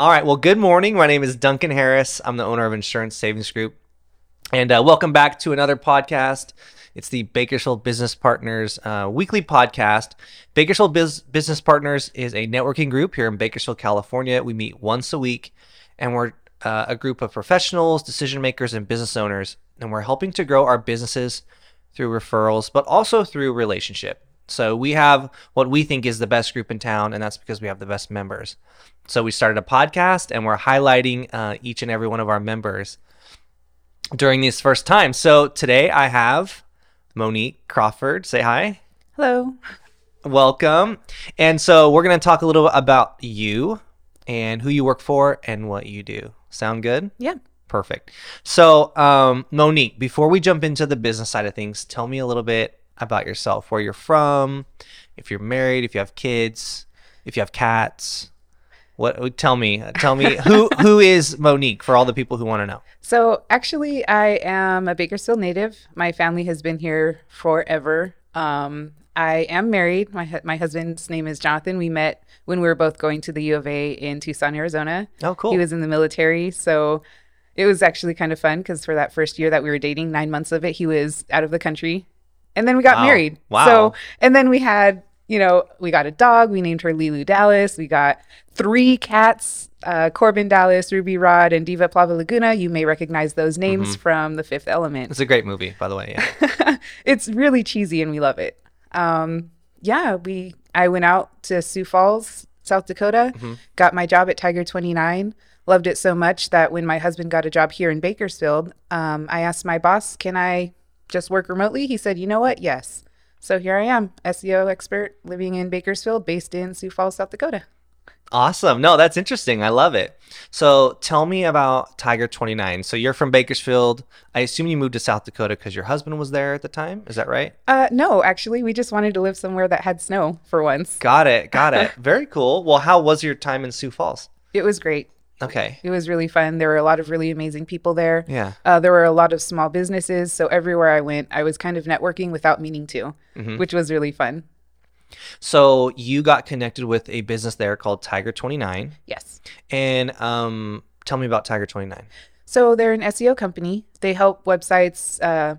All right. Well, good morning. My name is Duncan Harris. I'm the owner of Insurance Savings Group. And uh, welcome back to another podcast. It's the Bakersfield Business Partners uh, weekly podcast. Bakersfield Biz- Business Partners is a networking group here in Bakersfield, California. We meet once a week, and we're uh, a group of professionals, decision makers, and business owners. And we're helping to grow our businesses through referrals, but also through relationship. So we have what we think is the best group in town, and that's because we have the best members. So we started a podcast, and we're highlighting uh, each and every one of our members during these first times. So today I have Monique Crawford. Say hi. Hello. Welcome. And so we're going to talk a little about you and who you work for and what you do. Sound good? Yeah. Perfect. So, um, Monique, before we jump into the business side of things, tell me a little bit about yourself, where you're from, if you're married, if you have kids, if you have cats. What? Tell me. Tell me who who is Monique for all the people who want to know. So, actually, I am a Bakersfield native. My family has been here forever. Um, I am married. My my husband's name is Jonathan. We met when we were both going to the U of A in Tucson, Arizona. Oh, cool. He was in the military, so it was actually kind of fun because for that first year that we were dating, nine months of it, he was out of the country, and then we got Wow. married. Wow. So and then we had, you know, we got a dog. We named her Leeloo Dallas. We got three cats. Uh, Korben Dallas, Ruby Rhod, and Diva Plavalaguna. You may recognize those names from The Fifth Element. It's a great movie, by the way. Yeah. it's really cheesy and we love it. Um, yeah, we I went out to Sioux Falls, South Dakota, got my job at Tiger 29. Loved it so much that when my husband got a job here in Bakersfield, um, I asked my boss, "Can I just work remotely?" He said, "You know what? Yes." So here I am, SEO expert living in Bakersfield, based in Sioux Falls, South Dakota. Awesome. No, that's interesting. I love it. So tell me about Tiger 29. So you're from Bakersfield. I assume you moved to South Dakota because your husband was there at the time. Is that right? Uh, no, actually, we just wanted to live somewhere that had snow for once. Got it. Got it. Very cool. Well, how was your time in Sioux Falls? It was great. Okay. It was really fun. There were a lot of really amazing people there. Yeah. Uh, there were a lot of small businesses. So everywhere I went, I was kind of networking without meaning to, Mm-hmm. which was really fun. So you got connected with a business there called Tiger 29. Yes. And um, tell me about Tiger 29. So they're an SEO company. They help websites uh,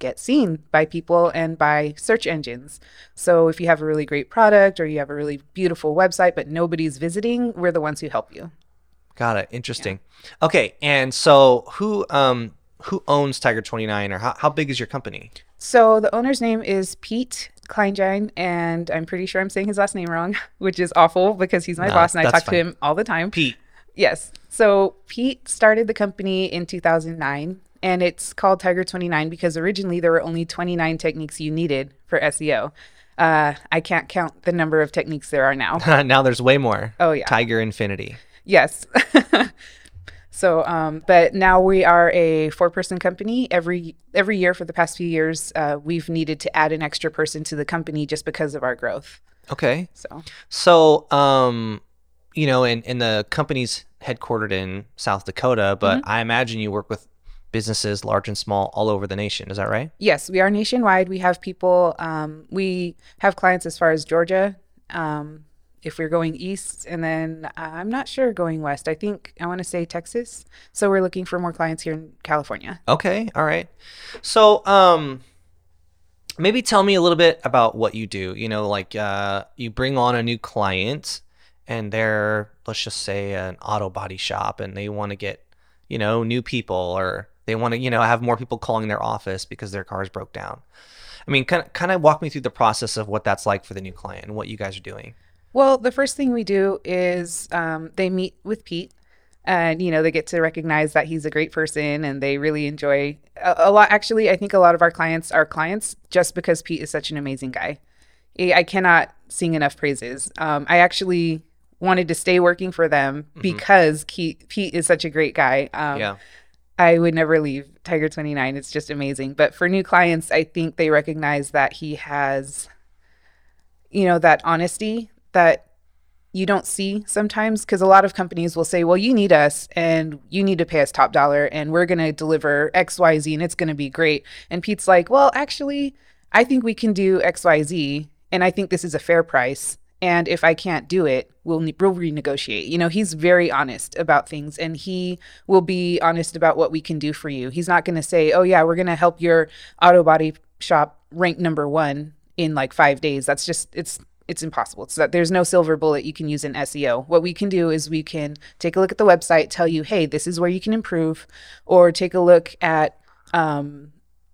get seen by people and by search engines. So if you have a really great product or you have a really beautiful website, but nobody's visiting, we're the ones who help you. Got it. Interesting. Okay. And so who um who owns Tiger 29 or how, how big is your company? So the owner's name is Pete Kleingine, and I'm pretty sure I'm saying his last name wrong, which is awful because he's my No, boss and I talk fine. to him all the time. Pete. Yes. So Pete started the company in 2009 and it's called Tiger 29 because originally there were only 29 techniques you needed for SEO. Uh, I can't count the number of techniques there are now. now there's way more. Oh, yeah. Tiger Infinity. Yes. so, um, but now we are a four person company. Every every year for the past few years, uh, we've needed to add an extra person to the company just because of our growth. Okay. So, So, um, you know, and, and the company's headquartered in South Dakota, but Mm-hmm. I imagine you work with businesses large and small all over the nation. Is that right? Yes, we are nationwide. We have people. Um, we have clients as far as Georgia. Um, if we're going east, and then uh, I'm not sure going west. I think I want to say Texas. So we're looking for more clients here in California. Okay. All right. So, um, maybe tell me a little bit about what you do. You know, like uh, you bring on a new client, and they're let's just say an auto body shop, and they want to get you know new people, or they want to you know have more people calling their office because their cars broke down. I mean, kind of, kind of walk me through the process of what that's like for the new client and what you guys are doing. Well, the first thing we do is um, they meet with Pete, and you know they get to recognize that he's a great person, and they really enjoy a, a lot. Actually, I think a lot of our clients are clients just because Pete is such an amazing guy. I I cannot sing enough praises. Um, I actually wanted to stay working for them because Ke- Pete is such a great guy. Um, yeah. I would never leave Tiger 29. It's just amazing. But for new clients, I think they recognize that he has, you know, that honesty that you don't see sometimes because a lot of companies will say, well, you need us and you need to pay us top dollar and we're going to deliver XYZ and it's going to be great. And Pete's like, well, actually, I think we can do XYZ and I think this is a fair price. And if I can't do it, we'll, we'll renegotiate. You know, he's very honest about things and he will be honest about what we can do for you. He's not going to say, oh, yeah, we're going to help your auto body shop rank number one in like five days. That's just, it's, it's impossible. So that there's no silver bullet you can use in SEO. What we can do is we can take a look at the website, tell you, hey, this is where you can improve, or take a look at, um,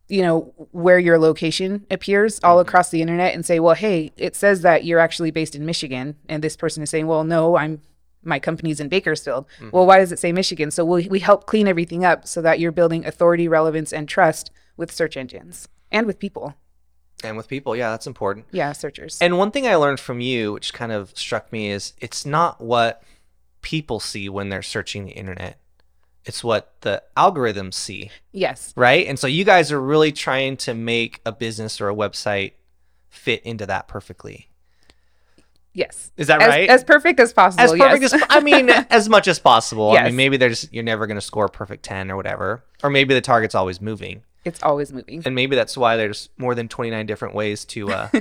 you know, where your location appears all across the internet and say, well, hey, it says that you're actually based in Michigan. And this person is saying, well, no, I'm my company's in Bakersfield. Well, why does it say Michigan? So we, we help clean everything up so that you're building authority, relevance, and trust with search engines and with people. And with people, yeah, that's important. Yeah, searchers. And one thing I learned from you, which kind of struck me, is it's not what people see when they're searching the internet. It's what the algorithms see, yes. right? And so you guys are really trying to make a business or a website fit into that perfectly. Yes. Is that as, right? As perfect as possible. as perfect yes. as I mean, as much as possible. I mean, maybe there's you're never going to score a perfect ten or whatever, or maybe the target's always moving, it's always moving. and maybe that's why there's more than 29 different ways to uh,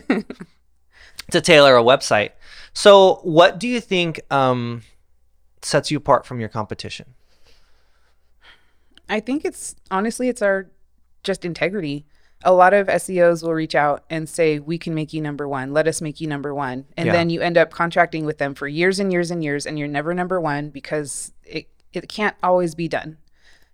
to tailor a website. So, what do you think um, sets you apart from your competition? I think it's honestly it's our just integrity. A lot of SEOs will reach out and say, "We can make you number one. Let us make you number one." And Yeah. then you end up contracting with them for years and years and years, and you're never number one because it it can't always be done.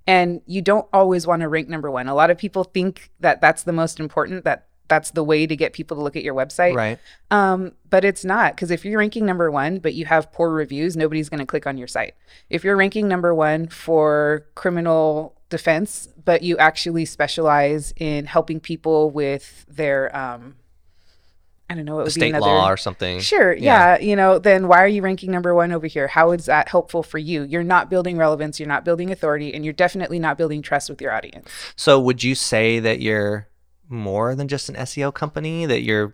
And you don't always want to rank number one. A lot of people think that that's the most important. That that's the way to get people to look at your website. Right. Um, but it's not because if you're ranking number one, but you have poor reviews, nobody's going to click on your site. If you're ranking number one for criminal defense, but you actually specialize in helping people with their, um, I don't know, it would be State another law or something. Sure, Yeah. yeah. You know, then why are you ranking number one over here? How is that helpful for you? You're not building relevance, you're not building authority, and you're definitely not building trust with your audience. So, would you say that you're more than just an SEO company? That you're,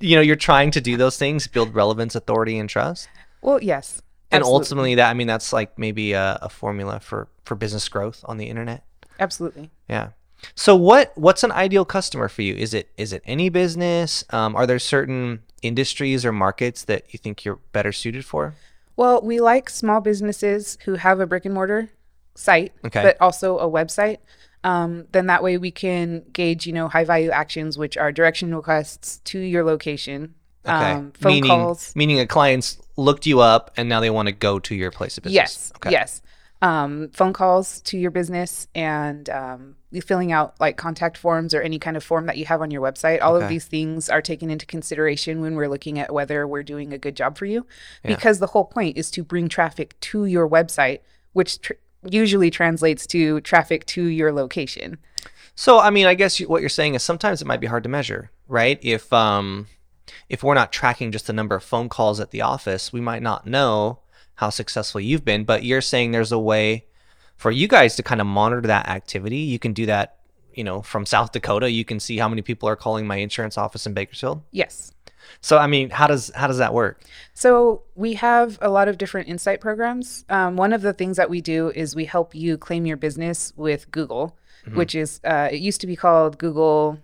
you know, you're trying to do those things, build relevance, authority, and trust. Well, yes. and absolutely. ultimately that i mean that's like maybe a, a formula for for business growth on the internet Absolutely. yeah so what what's an ideal customer for you is it is it any business um, are there certain industries or markets that you think you're better suited for Well, we like small businesses who have a brick and mortar site, Okay. but also a website. Um, then that way we can gauge, you know, high value actions, which are direction requests to your location, okay um, phone meaning calls. meaning a client's looked you up and now they want to go to your place of business Yes. okay Yes. Um, phone calls to your business and um, filling out like contact forms or any kind of form that you have on your website. All Okay. of these things are taken into consideration when we're looking at whether we're doing a good job for you, because the whole point is to bring traffic to your website, which tr- usually translates to traffic to your location. So, I mean, I guess what you're saying is sometimes it might be hard to measure, right? If um, if we're not tracking just the number of phone calls at the office, we might not know how successful you've been. But you're saying there's a way for you guys to kind of monitor that activity. You can do that, you know, from South Dakota. You can see how many people are calling my insurance office in Bakersfield. Yes. So, I mean, how does how does that work? So we have a lot of different insight programs. Um, one of the things that we do is we help you claim your business with Google, which is uh, it used to be called Google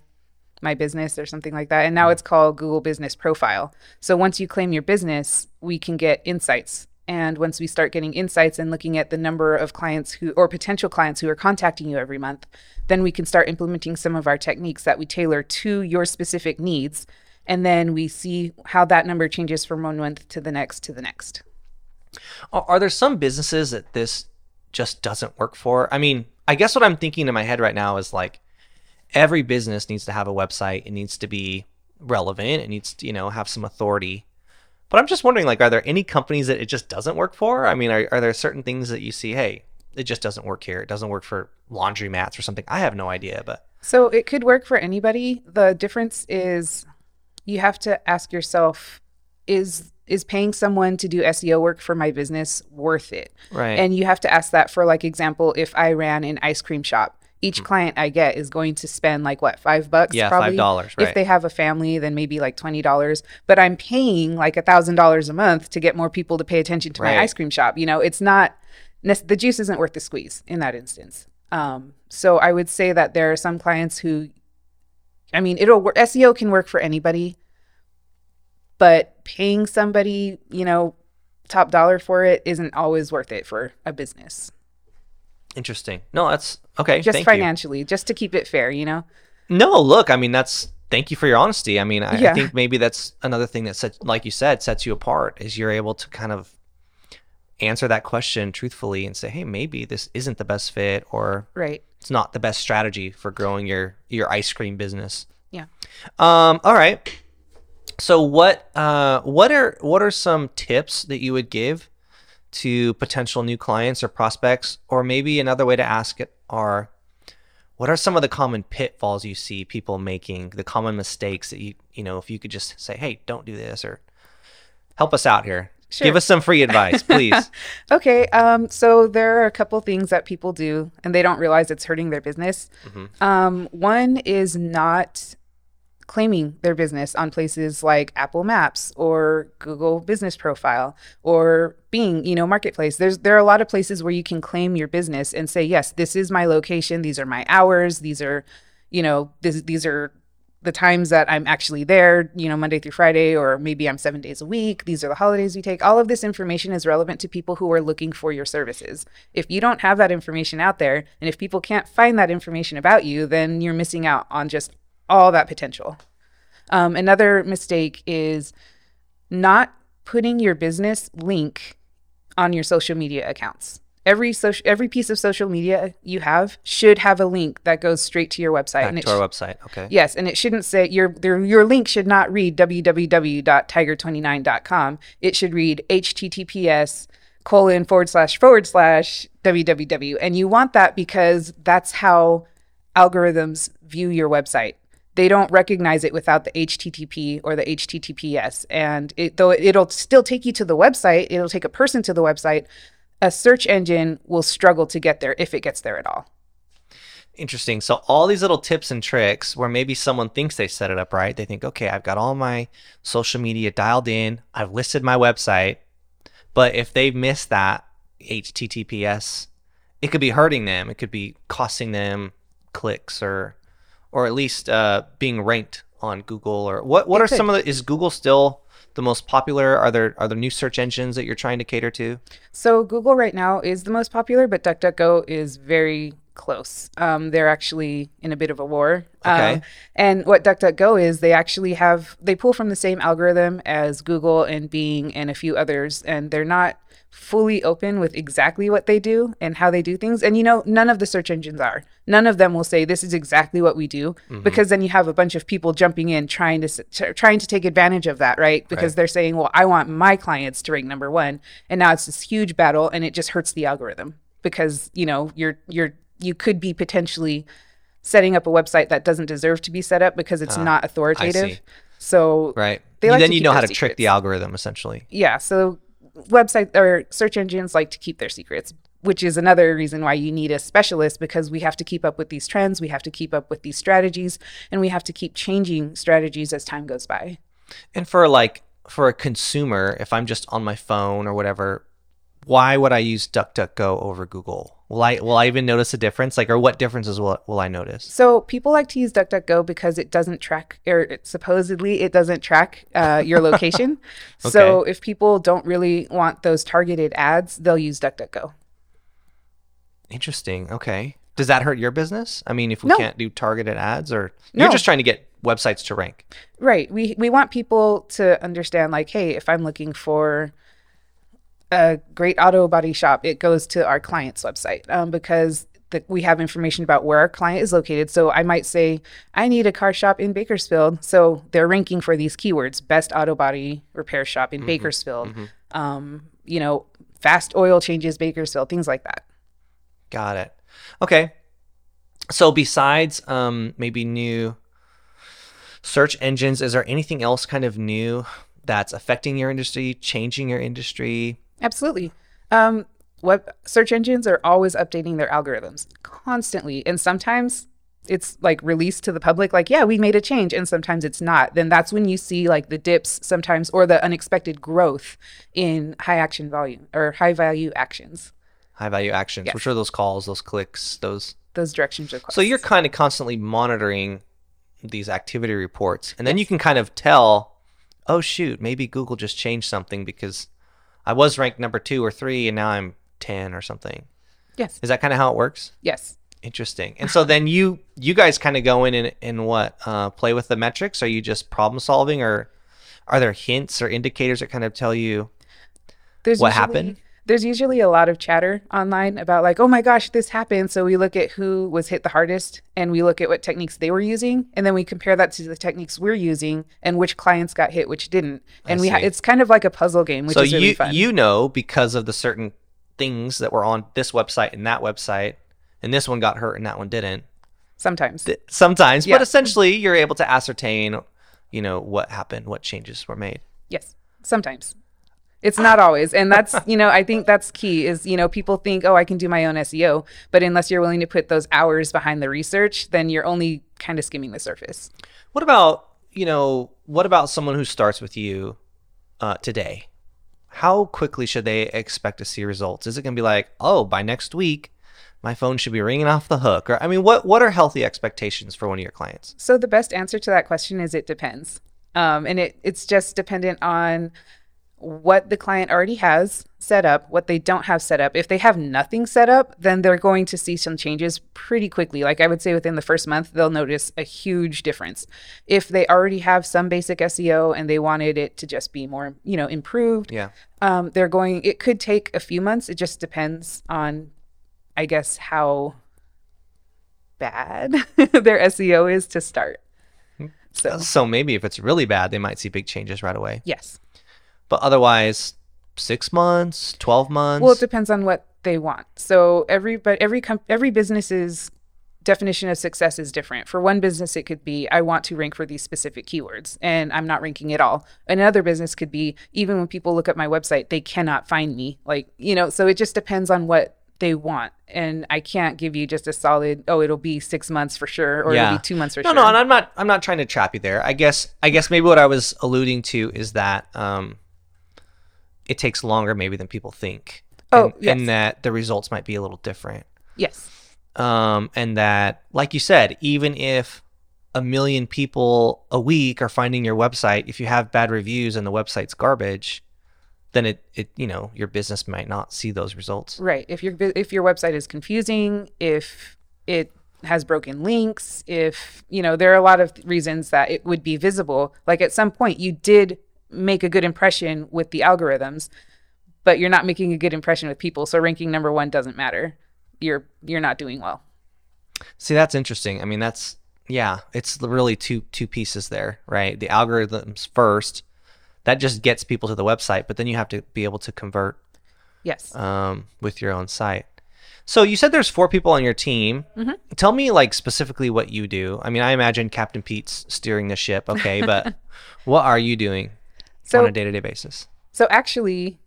My Business or something like that, and now it's called Google Business Profile. So once you claim your business, we can get insights. And once we start getting insights and looking at the number of clients who or potential clients who are contacting you every month, then we can start implementing some of our techniques that we tailor to your specific needs. And then we see how that number changes from one month to the next to the next. Are, there some businesses that this just doesn't work for? I mean, I guess what I'm thinking in my head right now is like every business needs to have a website. It needs to be relevant. It needs to, you know, have some authority. But I'm just wondering, like, are there any companies that it just doesn't work for? I mean, are, are there certain things that you see, hey, it just doesn't work here. It doesn't work for laundry mats or something. I have no idea, but So it could work for anybody. The difference is you have to ask yourself is is paying someone to do SEO work for my business worth it? right. And you have to ask that for like example, if I ran an ice cream shop, each client I get is going to spend like what, five bucks? Yeah, probably? $5, Right. If they have a family, then maybe like twenty dollars. But I'm paying like a thousand dollars a month to get more people to pay attention to Right. my ice cream shop. You know, it's not the juice isn't worth the squeeze in that instance. Um, so I would say that there are some clients who, I mean, it'll work. SEO can work for anybody, but paying somebody, you know, top dollar for it isn't always worth it for a business. Interesting. No, that's okay. Just thank you. financially, just to keep it fair, you know? No, look, I mean that's thank you for your honesty. I mean, I, I think maybe that's another thing that sets, like you said, sets you apart is you're able to kind of answer that question truthfully and say, hey, maybe this isn't the best fit or Right. it's not the best strategy for growing your your ice cream business. Yeah. Um, all right. So what uh what are what are some tips that you would give to potential new clients or prospects or maybe another way to ask it are what are some of the common pitfalls you see people making, the common mistakes that you you know, if you could just say, "Hey, don't do this," or help us out here. Sure. Give us some free advice, please. Okay. Um, so there are a couple things that people do and they don't realize it's hurting their business. Um, one is not claiming their business on places like Apple Maps or Google Business Profile or Bing, you know, Marketplace. There's there are a lot of places where you can claim your business and say, yes, this is my location, these are my hours, these are, you know, this, these are the times that I'm actually there, you know, Monday through Friday, or maybe I'm seven days a week. These are the holidays we take. All of this information is relevant to people who are looking for your services. If you don't have that information out there, and if people can't find that information about you, then you're missing out on just all that potential. Um, another mistake is not putting your business link on your social media accounts. Every social, every piece of social media you have should have a link that goes straight to your website. Back it to our sh- website. Okay. Yes, and it shouldn't say your their, your link should not read www.tiger29.com. It should read https colon forward slash forward slash www. And you want that because that's how algorithms view your website. They don't recognize it without the HTTP or the HTTPS. And it, though it'll still take you to the website, it'll take a person to the website. A search engine will struggle to get there if it gets there at all. Interesting. So all these little tips and tricks where maybe someone thinks they set it up right. They think, okay, I've got all my social media dialed in. I've listed my website. But if they miss that HTTPS, it could be hurting them. It could be costing them clicks or or at least uh, being ranked on Google or what what It are could. some of the is Google still the most popular? Are there are there new search engines that you're trying to cater to? So Google right now is the most popular, but DuckDuckGo is very close. Um, they're actually in a bit of a war. Okay. Um, and what DuckDuckGo is, they actually have they pull from the same algorithm as Google and Bing and a few others, and they're not fully open with exactly what they do and how they do things. And you know, none of the search engines are. None of them will say this is exactly what we do, mm-hmm. because then you have a bunch of people jumping in trying to t- trying to take advantage of that, right? Because Right. they're saying, well, I want my clients to rank number one, and now it's this huge battle, and it just hurts the algorithm because you know you're you're you could be potentially setting up a website that doesn't deserve to be set up because it's ah, not authoritative. So Right. They like then you know how to trick the algorithm essentially. yeah, so website or search engines like to keep their secrets, which is another reason why you need a specialist because we have to keep up with these trends, we have to keep up with these strategies, and we have to keep changing strategies as time goes by. And for like for a consumer, if I'm just on my phone or whatever, why would I use DuckDuckGo over Google? Will I will I even notice a difference? Like, or what differences will will I notice? So people like to use DuckDuckGo because it doesn't track, or it, supposedly it doesn't track uh, your location. okay. So if people don't really want those targeted ads, they'll use DuckDuckGo. Interesting. Okay. Does that hurt your business? I mean, if we No. can't do targeted ads, or you're No. just trying to get websites to rank. Right. We we want people to understand like, hey, if I'm looking for a great auto body shop, it goes to our client's website um, because the, we have information about where our client is located. So I might say, I need a car shop in Bakersfield. So they're ranking for these keywords: best auto body repair shop in Bakersfield. Um, you know, fast oil changes Bakersfield, things like that. Got it. Okay. So besides um, maybe new search engines, is there anything else kind of new that's affecting your industry, changing your industry? Absolutely. Um, web search engines are always updating their algorithms constantly, and sometimes it's like released to the public, like, yeah, we made a change, and sometimes it's not. Then that's when you see like the dips sometimes, or the unexpected growth in high action volume or high value actions. High value actions, Yes. which are those calls, those clicks, those Those directions requests. So you're kind of constantly monitoring these activity reports, and then you can kind of tell, oh shoot, maybe Google just changed something because I was ranked number two or three and now I'm 10 or something. Yes. Is that kind of how it works? Yes. Interesting. And so then you you guys kind of go in and, and what uh, play with the metrics? Are you just problem solving, or are there hints or indicators that kind of tell you There's what usually- happened? There's usually a lot of chatter online about like, oh my gosh, this happened. So we look at who was hit the hardest and we look at what techniques they were using, and then we compare that to the techniques we're using and which clients got hit, which didn't. And we ha- it's kind of like a puzzle game, which so is really you fun. you know because of the certain things that were on this website and that website, and this one got hurt and that one didn't. Sometimes. Th- Sometimes, Yeah. but essentially you're able to ascertain, you know, what happened, what changes were made. Yes, sometimes. It's not always. And that's, you know, I think that's key is, you know, people think, oh, I can do my own SEO. But unless you're willing to put those hours behind the research, then you're only kind of skimming the surface. What about you know? What about someone who starts with you uh, today? How quickly should they expect to see results? Is it going to be like, oh, by next week, my phone should be ringing off the hook? Or I mean, what what are healthy expectations for one of your clients? So the best answer to that question is it depends. Um, and it, it's just dependent on what the client already has set up, what they don't have set up. If they have nothing set up, then they're going to see some changes pretty quickly. Like I would say within the first month, they'll notice a huge difference. If they already have some basic SEO and they wanted it to just be more, you know, improved, Yeah. um, they're going, it could take a few months. It just depends on, I guess, how bad their SEO is to start. So, So maybe if it's really bad, they might see big changes right away. yes. But otherwise, six months, twelve months. Well, it depends on what they want. So every but every com- every business's definition of success is different. For one business, it could be I want to rank for these specific keywords, and I'm not ranking at all. Another business could be even when people look at my website, they cannot find me. Like you know, so it just depends on what they want, and I can't give you just a solid. Oh, it'll be six months for sure, or it'll be two months for no, sure. No, no, and I'm not. I'm not trying to trap you there. I guess. I guess maybe what I was alluding to is that um, it takes longer maybe than people think. Oh, and, yes. and that the results might be a little different. yes. Um, and that, like you said, even if a million people a week are finding your website, if you have bad reviews and the website's garbage, then it, it you know your business might not see those results. Right. If your if your website is confusing, if it has broken links, if you know there are a lot of reasons that it would be visible. Like at some point, you did make a good impression with the algorithms, but you're not making a good impression with people. So ranking number one doesn't matter. You're you're not doing well. See, that's interesting. I mean, that's yeah, it's really two two pieces there, right? The algorithms first, that just gets people to the website, but then you have to be able to convert Yes. um, with your own site. So you said there's four people on your team. Tell me like specifically what you do. I mean, I imagine Captain Pete's steering the ship, okay, but what are you doing So on a day-to-day basis? So actually,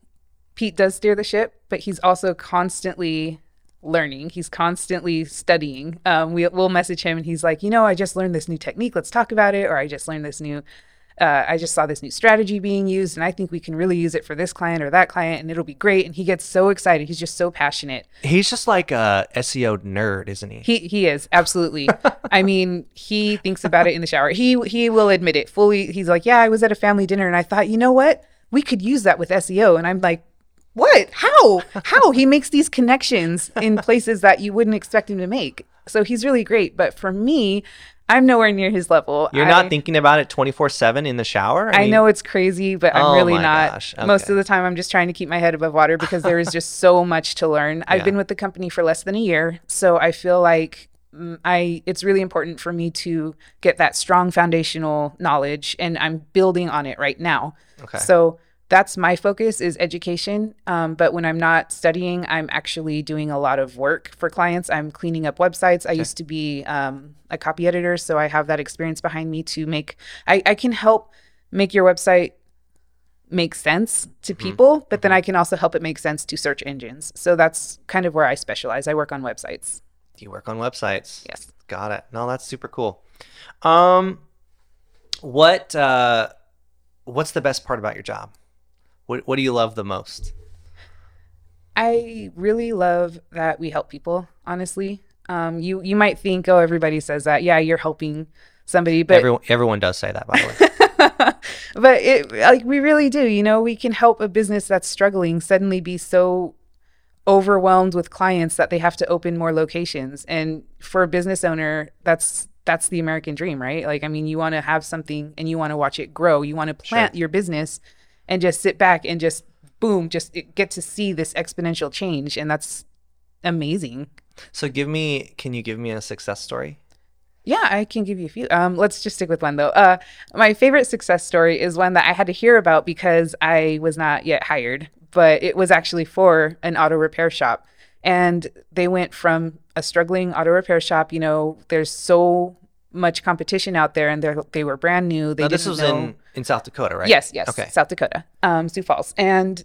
Pete does steer the ship, but he's also constantly learning. He's constantly studying. Um, we, we'll message him and he's like, you know, I just learned this new technique. Let's talk about it. Or I just learned this new, uh, I just saw this new strategy being used and I think we can really use it for this client or that client and it'll be great. And he gets so excited. He's just so passionate. He's just like a SEO nerd, isn't he? He he is absolutely. I mean, he thinks about it in the shower. He he will admit it fully. He's like, yeah, I was at a family dinner and I thought, you know what, we could use that with SEO. And I'm like, what? How? How? he makes these connections in places that you wouldn't expect him to make. So he's really great. But for me, I'm nowhere near his level. You're I- not thinking about it 24/7 in the shower? I mean, know it's crazy, but I'm Oh really not. gosh, Most of the time, I'm just trying to keep my head above water because there is just so much to learn. I've been with the company for less than a year, so I feel like mm, I it's really important for me to get that strong foundational knowledge, and I'm building on it right now. Okay. So that's my focus is education. Um, but when I'm not studying, I'm actually doing a lot of work for clients. I'm cleaning up websites. I used to be um, a copy editor, so I have that experience behind me to make. I, I can help make your website make sense to people, but then I can also help it make sense to search engines. So that's kind of where I specialize. I work on websites. you work on websites. Yes. Got it. No, that's super cool. Um, what uh, what's the best part about your job? What What do you love the most? I really love that we help people, honestly. Um, you you might think, oh, everybody says that. Yeah, you're helping somebody, but everyone Everyone does say that, by the way. but it like we really do. You know, we can help a business that's struggling suddenly be so overwhelmed with clients that they have to open more locations. And for a business owner, that's that's the American dream, right? Like, I mean, you want to have something and you want to watch it grow. You want to plant Sure. your business and just sit back and just boom, just get to see this exponential change. And that's amazing. So give me, can you give me a success story? Yeah, I can give you a few. Um, let's just stick with one though. Uh, my favorite success story is one that I had to hear about because I was not yet hired, but it was actually for an auto repair shop. And they went from a struggling auto repair shop. You know, there's so much competition out there, and they they were brand new. They Now, this was know- in, in South Dakota, right? Yes, yes. Okay. South Dakota, um, Sioux Falls. And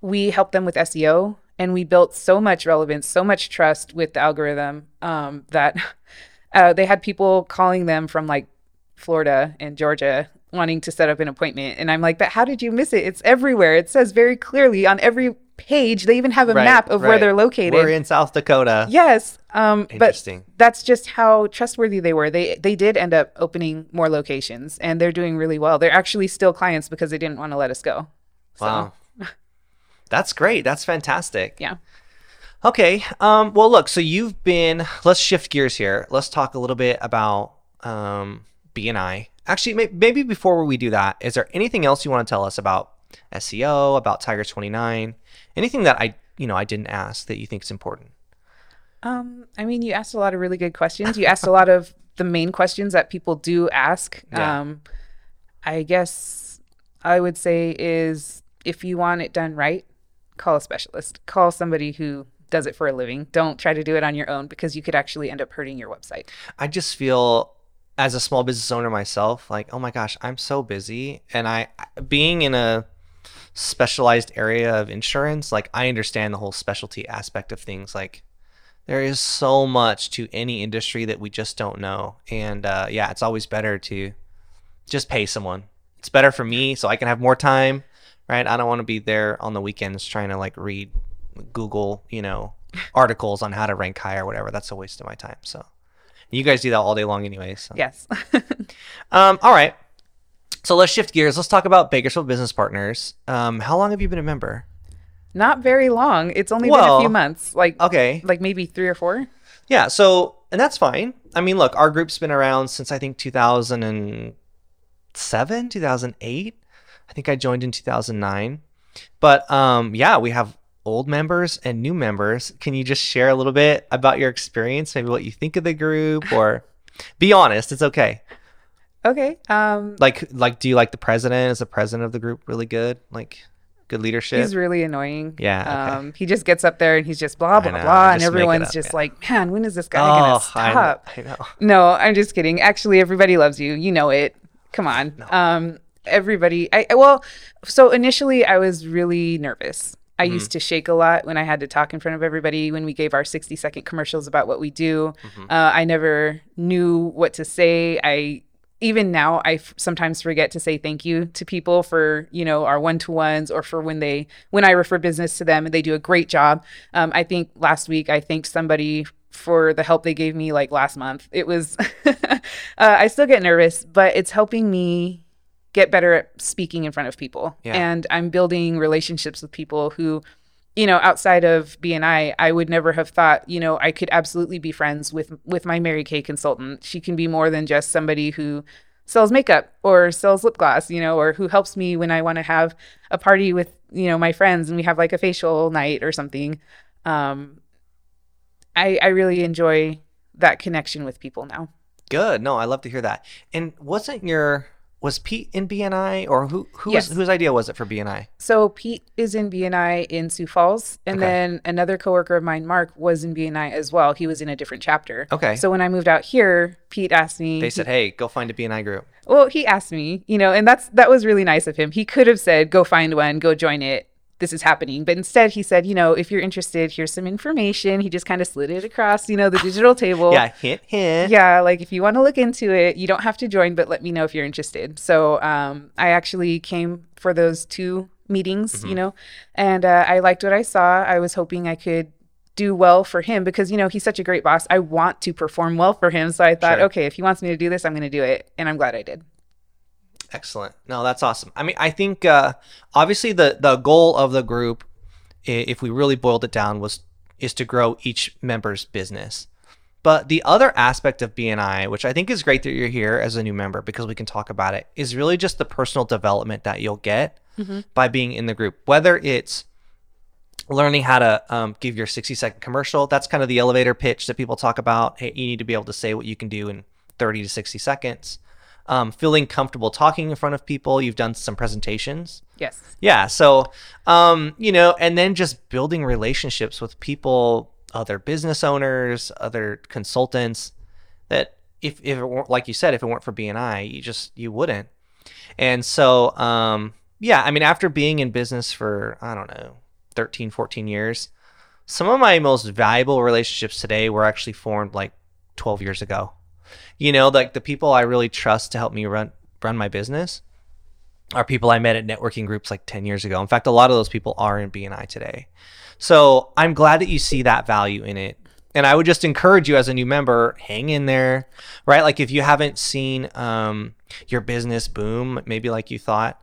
we helped them with SEO and we built so much relevance, so much trust with the algorithm um, that uh, they had people calling them from like Florida and Georgia wanting to set up an appointment. And I'm like, but how did you miss it? It's everywhere. It says very clearly on every page. They even have a Right, map of where they're located. We're in South Dakota. Yes, um, but that's just how trustworthy they were. They they did end up opening more locations, and they're doing really well. They're actually still clients because they didn't want to let us go. So, Wow. That's great. That's fantastic. Yeah. Okay. Um, well, look, so you've been, let's shift gears here. Let's talk a little bit about um, BNI. Actually, may- maybe before we do that, is there anything else you want to tell us about SEO, about Tiger 29? Anything that I, you know, I didn't ask that you think is important? Um, I mean, you asked a lot of really good questions. You asked a lot of the main questions that people do ask. Yeah. Um, I guess I would say is if you want it done right, call a specialist. Call somebody who does it for a living. Don't try to do it on your own because you could actually end up hurting your website. I just feel as a small business owner myself, like, oh my gosh, I'm so busy. And I, being in a specialized area of insurance, like, I understand the whole specialty aspect of things. Like, there is so much to any industry that we just don't know. And uh, yeah, it's always better to just pay someone. It's better for me so I can have more time, right? I don't want to be there on the weekends trying to like read Google, you know, articles on how to rank high or whatever. That's a waste of my time. So you guys do that all day long anyway. So Yes. um, all right. So let's shift gears. Let's talk about Bakersfield Business Partners. Um, how long have you been a member? Not very long. It's only been a few months. Like Okay. like maybe three or four. Yeah. So, and that's fine. I mean, look, our group's been around since I think 2007, 2008. I think I joined in 2009. But um, yeah, we have old members and new members. Can you just share a little bit about your experience, maybe what you think of the group, or be honest? It's okay. Okay. Um Like, like, do you like the president? Is the president of the group really good? Like, good leadership? He's really annoying. Yeah, okay. Um, he just gets up there and he's just blah blah know, blah, and just make it everyone's up, just yeah. like, man, when is this guy gonna I stop? know. I know. No, I'm just kidding. Actually, everybody loves you. You know it. Come on. Um, everybody. I I- well, so initially I was really nervous. I Mm-hmm. used to shake a lot when I had to talk in front of everybody when we gave our 60 second commercials about what we do. Mm-hmm. Uh, I never knew what to say. I even now I f- sometimes forget to say thank you to people for you know our one to ones or for when they when I refer business to them and they do a great job. Um, I think last week I thanked somebody for the help they gave me like last month. It was uh, I still get nervous, but it's helping me get better at speaking in front of people. Yeah. And I'm building relationships with people who you know, outside of BNI, I would never have thought, you know, I could absolutely be friends with with my Mary Kay consultant. She can be more than just somebody who sells makeup or sells lip gloss, you know, or who helps me when I want to have a party with, you know, my friends and we have like a facial night or something. Um I I really enjoy that connection with people now. Good. No, I love to hear that. And wasn't your was Pete in BNI or who who was, whose idea was it for BNI? So Pete is in BNI in Sioux Falls, and Okay. then another coworker of mine, Mark, was in BNI as well. He was in a different chapter. Okay. So when I moved out here, Pete asked me. They said, "Hey, go find a BNI group." Well, he asked me, you know, and that's that was really nice of him. He could have said, "Go find one, go join it. This is happening," but instead he said, "You know, if you're interested, here's some information." He just kind of slid it across, you know, the digital table. Yeah, hint hint. Yeah, like if you want to look into it, you don't have to join, but let me know if you're interested. So um, I actually came for those two meetings, Mm-hmm. you know, and uh, I liked what I saw. I was hoping I could do well for him because you know he's such a great boss. I want to perform well for him, so I thought, Sure. okay, if he wants me to do this, I'm going to do it, and I'm glad I did. Excellent. No, that's awesome. I mean, I think uh, obviously the the goal of the group, if we really boiled it down, was is to grow each member's business. But the other aspect of BNI, which I think is great that you're here as a new member because we can talk about it, is really just the personal development that you'll get by being in the group. Whether it's learning how to um, give your 60 second commercial, that's kind of the elevator pitch that people talk about. Hey, you need to be able to say what you can do in 30 to 60 seconds. Um, feeling comfortable talking in front of people. You've done some presentations. Yes. Yeah. So, um, you know, and then just building relationships with people, other business owners, other consultants that if, if it weren't, like you said, if it weren't for BNI, you just, you wouldn't. And so, um, yeah, I mean, after being in business for, I don't know, 13, 14 years, some of my most valuable relationships today were actually formed like 12 years ago. You know, like the people I really trust to help me run run my business are people I met at networking groups like 10 years ago. In fact, a lot of those people are in BNI today. So I'm glad that you see that value in it. And I would just encourage you as a new member, hang in there, right? Like if you haven't seen um, your business boom, maybe like you thought,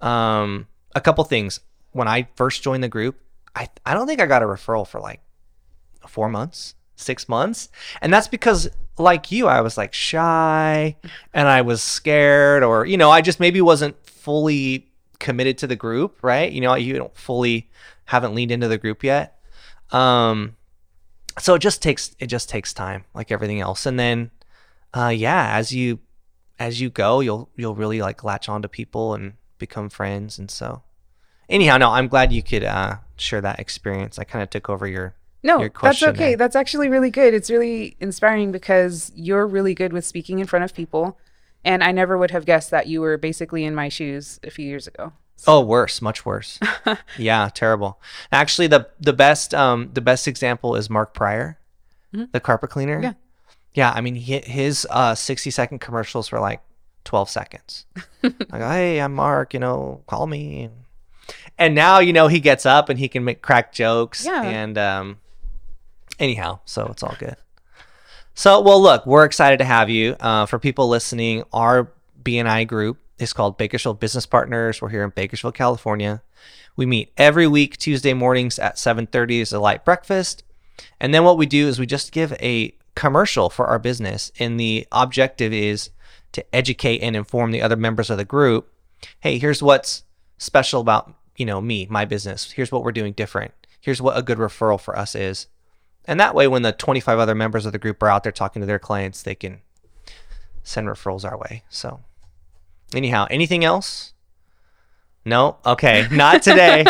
um, a couple things. When I first joined the group, I, I don't think I got a referral for like four months, six months. And that's because, like you, I was like shy and I was scared, or, you know, I just maybe wasn't fully committed to the group, right? You know, you don't fully haven't leaned into the group yet. Um, so it just takes it just takes time, like everything else. And then, uh, yeah, as you as you go, you'll you'll really like latch onto people and become friends. And so, anyhow, no, I'm glad you could uh, share that experience. I kind of took over your No, that's okay. That's actually really good. It's really inspiring because you're really good with speaking in front of people. And I never would have guessed that you were basically in my shoes a few years ago. Oh, worse, much worse. yeah, terrible. Actually, the the best um the best example is Mark Pryor, the carpet cleaner. Mm-hmm. Yeah. yeah. I mean, he, his uh sixty second commercials were like twelve seconds. like, hey, I'm Mark. You know, call me. And now you know he gets up and he can make crack jokes. Yeah. And um, anyhow, so it's all good. So, well, look, we're excited to have you. Uh, for people listening, our BNI group is called Bakersfield Business Partners. We're here in Bakersfield, California. We meet every week Tuesday mornings at 7:30 as a light breakfast. And then what we do is we just give a commercial for our business and the objective is to educate and inform the other members of the group. Hey, here's what's special about, you know, me, my business. Here's what we're doing different. Here's what a good referral for us is. And that way, when the 25 other members of the group are out there talking to their clients, they can send referrals our way. So, anyhow, anything else? No? Okay, not today.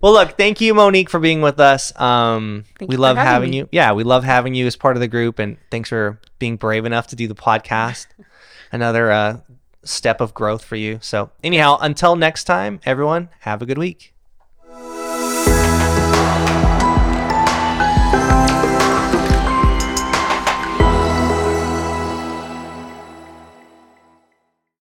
well, look, thank you, Monique, for being with us. Um, Thank we love having having you. Yeah, we love having you as part of the group, and thanks for being brave enough to do the podcast. Another uh, step of growth for you. So, anyhow, until next time, everyone, have a good week.